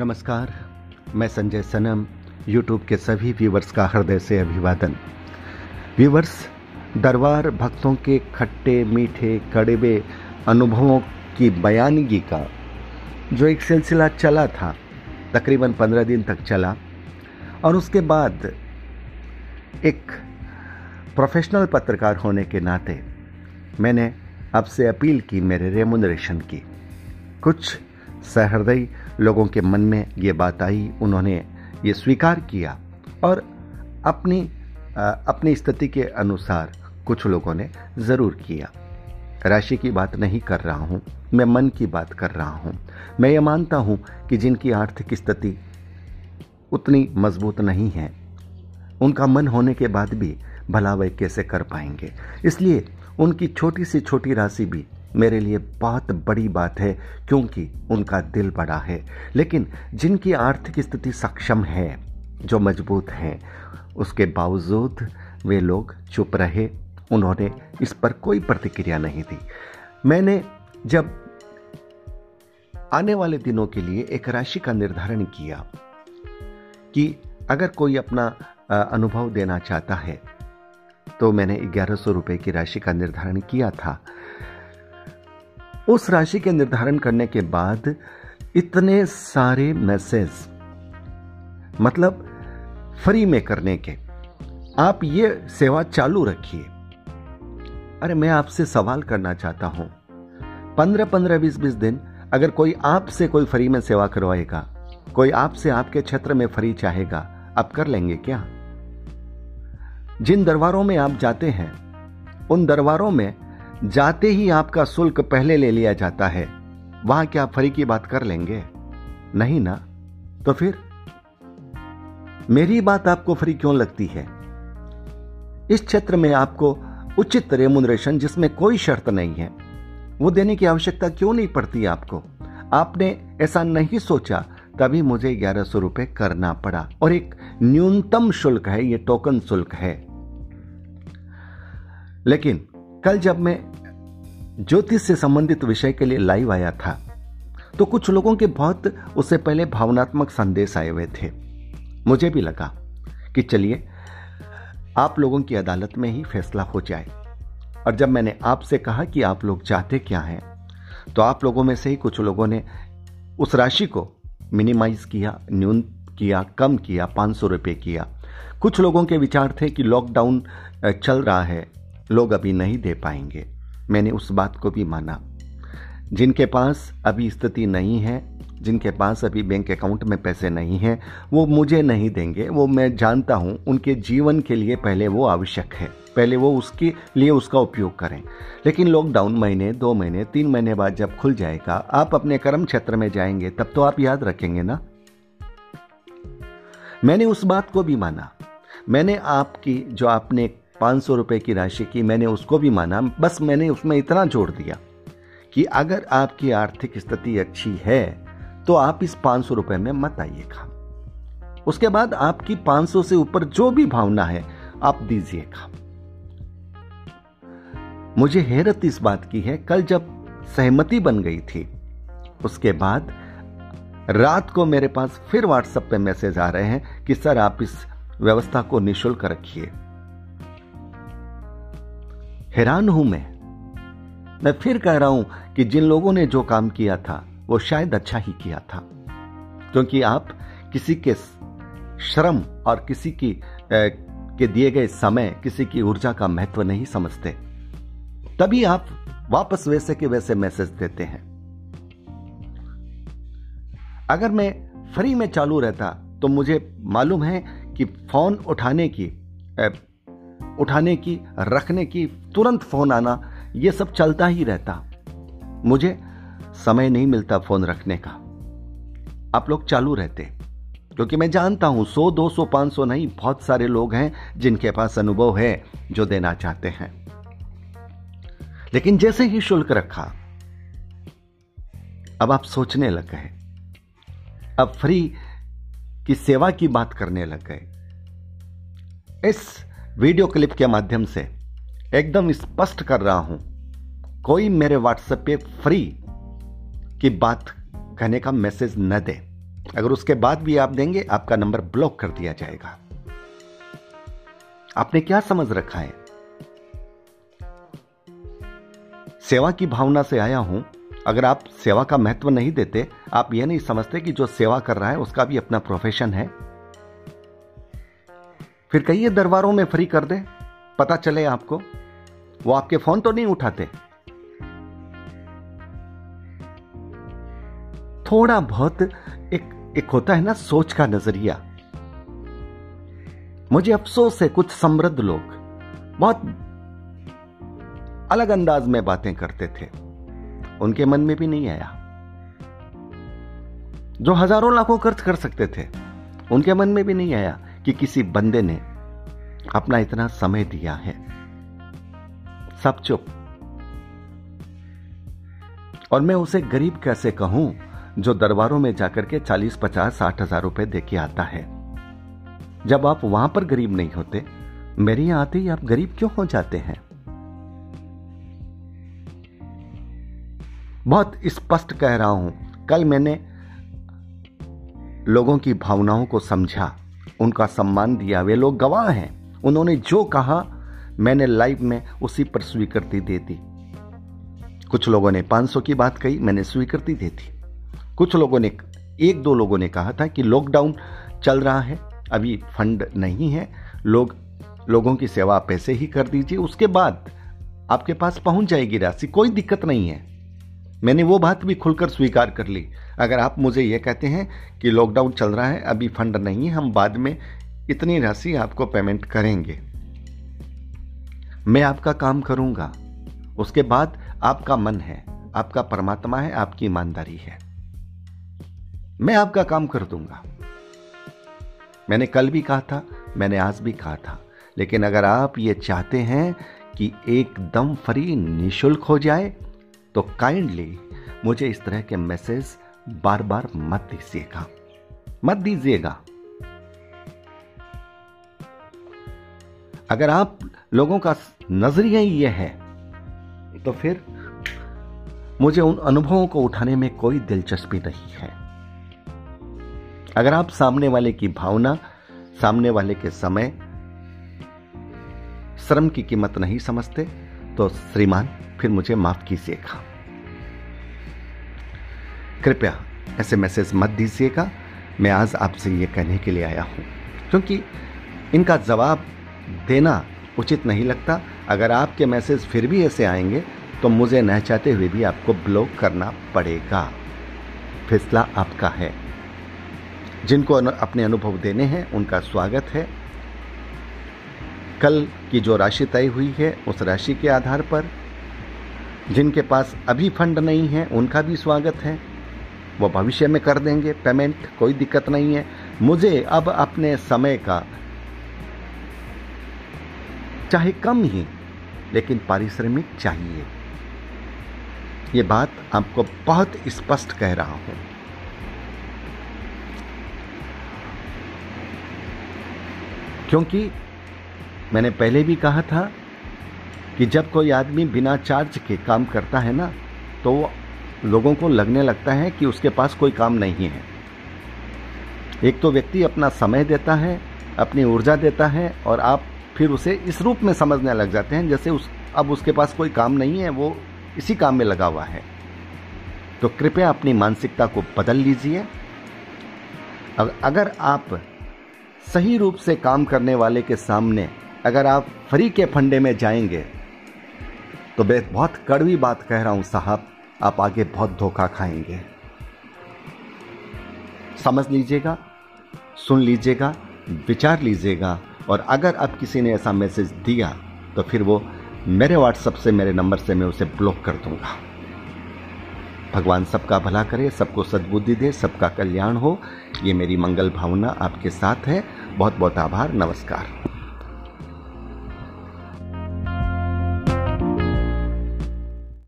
नमस्कार, मैं संजय सनम यूट्यूब के सभी व्यूवर्स का हृदय से अभिवादन। व्यूवर्स दरबार भक्तों के खट्टे, मीठे, कड़वे अनुभवों की बयानगी का, जो एक सिलसिला चला था, तकरीबन पंद्रह दिन तक चला, और उसके बाद एक प्रोफेशनल पत्रकार होने के नाते मैंने आपसे अपील की, मेरे रेमुनरेशन की। कुछ सहृदय लोगों के मन में ये बात आई, उन्होंने ये स्वीकार किया और अपनी अपनी स्थिति के अनुसार कुछ लोगों ने ज़रूर किया। राशि की बात नहीं कर रहा हूँ, मैं मन की बात कर रहा हूँ। मैं ये मानता हूँ कि जिनकी आर्थिक स्थिति उतनी मज़बूत नहीं है, उनका मन होने के बाद भी भला वह कैसे कर पाएँगे। इसलिए उनकी छोटी से छोटी राशि भी मेरे लिए बहुत बड़ी बात है, क्योंकि उनका दिल बड़ा है। लेकिन जिनकी आर्थिक स्थिति सक्षम है, जो मज़बूत हैं, उसके बावजूद वे लोग चुप रहे। उन्होंने इस पर कोई प्रतिक्रिया नहीं दी। मैंने जब आने वाले दिनों के लिए एक राशि का निर्धारण किया कि अगर कोई अपना अनुभव देना चाहता है तो मैंने ग्यारह सौ रुपये की राशि का निर्धारण किया था। उस राशि के निर्धारण करने के बाद इतने सारे मैसेज मतलब फ्री में करने के, आप ये सेवा चालू रखिए। अरे मैं आपसे सवाल करना चाहता हूँ। पंद्रह पंद्रह बीस बीस दिन, अगर कोई आपसे कोई फ्री में सेवा करवाएगा, कोई आपसे आपके क्षेत्र में फ्री चाहेगा, आप कर लेंगे क्या? जिन दरबारों में आप जाते हैं, उन दरबारों में जाते ही आपका शुल्क पहले ले लिया जाता है। वहाँ क्या फ्री की बात कर लेंगे? नहीं ना? तो फिर? मेरी बात आपको फ्री क्यों लगती है? इस क्षेत्र में आपको उचित रेमुनरेशन जिसमें कोई शर्त नहीं है। वो देने की आवश्यकता क्यों नहीं पड़ती आपको? आपने ऐसा नहीं सोचा, तभी मुझे ग्यारह सौ रुपए करना पड़ा। और एक न्यूनतम शुल्क है, ये टोकन शुल्क है। लेकिन कल जब मैं ज्योतिष से संबंधित विषय के लिए लाइव आया था। तो कुछ लोगों के बहुत उससे पहले भावनात्मक संदेश आए हुए थे। मुझे भी लगा कि चलिए, आप लोगों की अदालत में ही फैसला हो जाए। और जब मैंने आपसे कहा कि आप लोग चाहते क्या हैं तो आप लोगों में से ही कुछ लोगों ने उस राशि को मिनिमाइज किया, न्यून किया, कम किया, पाँच सौ रुपये किया। कुछ लोगों के विचार थे कि लॉकडाउन चल रहा है, लोग अभी नहीं दे पाएँगे। मैंने उस बात को भी माना। जिनके पास अभी स्थिति नहीं है, जिनके पास अभी बैंक अकाउंट में पैसे नहीं हैं, वो मुझे नहीं देंगे। वो मैं जानता हूँ, उनके जीवन के लिए पहले वो आवश्यक है। पहले वो उसके लिए उसका उपयोग करें। लेकिन लॉकडाउन महीने, दो महीने, तीन महीने बाद जब खुल जाएगा, आप अपने कर्म क्षेत्र में जाएँगे, तब तो आप याद रखेंगे ना? मैंने उस बात को भी माना। मैंने आपकी, जो आपने पाँच सौ रुपये की राशि की मैंने उसको भी माना, बस मैंने उसमें इतना जोड़ दिया कि अगर आपकी आर्थिक स्थिति अच्छी है तो आप इस पाँच सौ रुपये में मत आइएगा उसके बाद आपकी पाँच सौ से ऊपर जो भी भावना है, आप दीजिएगा मुझे हैरत इस बात की है, कल जब सहमति बन गई थी, उसके बाद रात को मेरे पास फिर व्हाट्सएप पे मैसेज आ रहे हैं कि, सर, आप इस व्यवस्था को निशुल्क रखिए। हैरान हूँ मैं। मैं फिर कह रहा हूँ कि जिन लोगों ने जो काम किया था वो शायद अच्छा ही किया था। क्योंकि आप किसी के श्रम और किसी की ए, के दिए गए समय किसी की ऊर्जा का महत्व नहीं समझते। तभी आप वापस वैसे के वैसे मैसेज देते हैं। अगर मैं फ्री में चालू रहता तो मुझे मालूम है कि फ़ोन उठाने की उठाने की, रखने की, तुरंत फ़ोन आना यह सब चलता ही रहता। मुझे समय नहीं मिलता फ़ोन रखने का। आप लोग चालू रहते, क्योंकि मैं जानता हूँ, सौ, दो सौ, पाँच सौ नहीं, बहुत सारे लोग हैं जिनके पास अनुभव है, जो देना चाहते हैं। लेकिन जैसे ही शुल्क रखा, अब आप सोचने लग गए। अब फ्री की सेवा की बात करने लग गए। इस वीडियो क्लिप के माध्यम से एकदम स्पष्ट कर रहा हूँ। कोई मेरे व्हाट्सएप पे फ्री की बात कहने का मैसेज न दे। अगर उसके बाद भी आप देंगे, आपका नंबर ब्लॉक कर दिया जाएगा। आपने क्या समझ रखा है? सेवा की भावना से आया हूँ। अगर आप सेवा का महत्व नहीं देते, आप यह नहीं समझते कि जो सेवा कर रहा है, उसका भी अपना प्रोफेशन है। फिर कहिए दरबारों में फ्री कर दे। पता चले आपको, वो आपके फ़ोन तो नहीं उठाते। थोड़ा बहुत एक एक होता है ना सोच का नज़रिया। मुझे अफसोस है कुछ समृद्ध लोग, बहुत अलग अंदाज में बातें करते थे। उनके मन में भी नहीं आया। जो हज़ारों लाखों खर्च कर सकते थे, उनके मन में भी नहीं आया। कि किसी बंदे ने अपना इतना समय दिया है। सब चुप। और मैं उसे गरीब कैसे कहूँ, जो दरबारों में जाकर के चालीस, पचास, साठ हज़ार रुपए देके आता है? जब आप वहाँ पर गरीब नहीं होते, मेरे यहाँ आते ही आप गरीब क्यों हो जाते हैं? बहुत स्पष्ट कह रहा हूँ, कल मैंने लोगों की भावनाओं को समझा। उनका सम्मान दिया। वे लोग गवाह हैं। उन्होंने जो कहा, मैंने लाइव में उसी पर स्वीकृति दे दी। कुछ लोगों ने 500 की बात कही, मैंने स्वीकृति दे दी। कुछ लोगों ने, एक दो लोगों ने कहा था कि लॉकडाउन चल रहा है, अभी फंड नहीं है। लोग, लोगों की सेवा पैसे ही कर दीजिए, उसके बाद आपके पास पहुँच जाएगी राशि, कोई दिक्कत नहीं है। मैंने वो बात भी खुलकर स्वीकार कर ली। अगर आप मुझे ये कहते हैं कि लॉकडाउन चल रहा है, अभी फंड नहीं है, हम बाद में इतनी राशि आपको पेमेंट करेंगे। मैं आपका काम करूँगा। उसके बाद आपका मन है, आपका परमात्मा है, आपकी ईमानदारी है। मैं आपका काम कर दूँगा। मैंने कल भी कहा था, मैंने आज भी कहा था। लेकिन अगर आप ये चाहते हैं कि एकदम फ्री निशुल्क हो जाए तो काइंडली मुझे इस तरह के मैसेज बार बार मत दीजिएगा। मत दीजिएगा। अगर आप लोगों का नज़रिया ही यह है तो फिर मुझे उन अनुभवों को उठाने में कोई दिलचस्पी नहीं है। अगर आप सामने वाले की भावना, सामने वाले के समय, श्रम की कीमत नहीं समझते तो श्रीमान, फिर मुझे माफ़ कीजिएगा कृपया ऐसे मैसेज मत दीजिएगा। मैं आज आपसे ये कहने के लिए आया हूँ। क्योंकि इनका जवाब देना उचित नहीं लगता। अगर आपके मैसेज फिर भी ऐसे आएँगे तो मुझे न चाहते हुए भी आपको ब्लॉक करना पड़ेगा। फैसला आपका है। जिनको अपने अनुभव देने हैं, उनका स्वागत है। कल की जो राशि तय हुई है, उस राशि के आधार पर, जिनके पास अभी फंड नहीं है, उनका भी स्वागत है। वो भविष्य में कर देंगे, पेमेंट कोई दिक्कत नहीं है। मुझे अब अपने समय का, चाहे कम ही, लेकिन पारिश्रमिक चाहिए। ये बात आपको बहुत स्पष्ट कह रहा हूँ। क्योंकि मैंने पहले भी कहा था कि जब कोई आदमी बिना चार्ज के काम करता है ना तो लोगों को लगने लगता है कि उसके पास कोई काम नहीं है। एक तो व्यक्ति अपना समय देता है, अपनी ऊर्जा देता है, और आप फिर उसे इस रूप में समझने लग जाते हैं, जैसे उस, अब उसके पास कोई काम नहीं है, वो इसी काम में लगा हुआ है। तो कृपया अपनी मानसिकता को बदल लीजिए। अगर आप सही रूप से काम करने वाले के सामने अगर आप फ्री के फंडे में जाएँगे तो मैं बहुत कड़वी बात कह रहा हूँ साहब, आप आगे बहुत धोखा खाएँगे। समझ लीजिएगा, सुन लीजिएगा, विचार लीजिएगा, और अगर अब किसी ने ऐसा मैसेज दिया तो फिर वो मेरे व्हाट्सएप से, मेरे नंबर से मैं उसे ब्लॉक कर दूँगा। भगवान सबका भला करे, सबको सद्बुद्धि दे, सबका कल्याण हो। ये मेरी मंगल भावना आपके साथ है। बहुत बहुत आभार, नमस्कार।